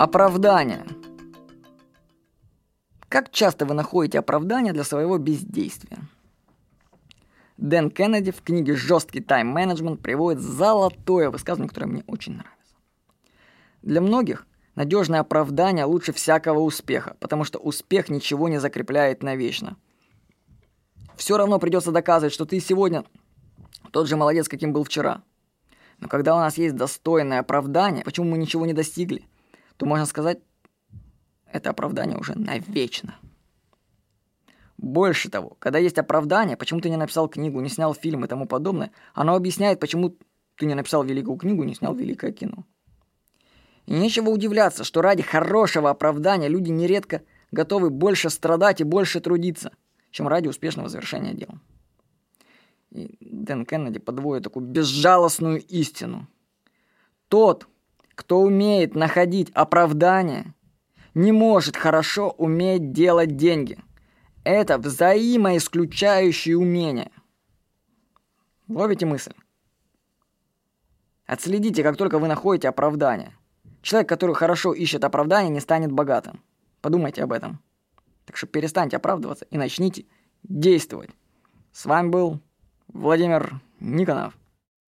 Оправдание. Как часто вы находите оправдание для своего бездействия? Дэн Кеннеди в книге «Жесткий тайм-менеджмент» приводит золотое высказывание, которое мне очень нравится. Для многих надежное оправдание лучше всякого успеха, потому что успех ничего не закрепляет навечно. Все равно придется доказывать, что ты сегодня тот же молодец, каким был вчера. Но когда у нас есть достойное оправдание, почему мы ничего не достигли, то можно сказать, это оправдание уже навечно. Больше того, когда есть оправдание, почему ты не написал книгу, не снял фильм и тому подобное, оно объясняет, почему ты не написал великую книгу, не снял великое кино. И нечего удивляться, что ради хорошего оправдания люди нередко готовы больше страдать и больше трудиться, чем ради успешного завершения дела. И Дэн Кеннеди подводит такую безжалостную истину. Тот, кто умеет находить оправдание, не может хорошо уметь делать деньги – это взаимоисключающие умения. Ловите мысль? Отследите, как только вы находите оправдание. Человек, который хорошо ищет оправдание, не станет богатым. Подумайте об этом. Так что перестаньте оправдываться и начните действовать. С вами был Владимир Никонов.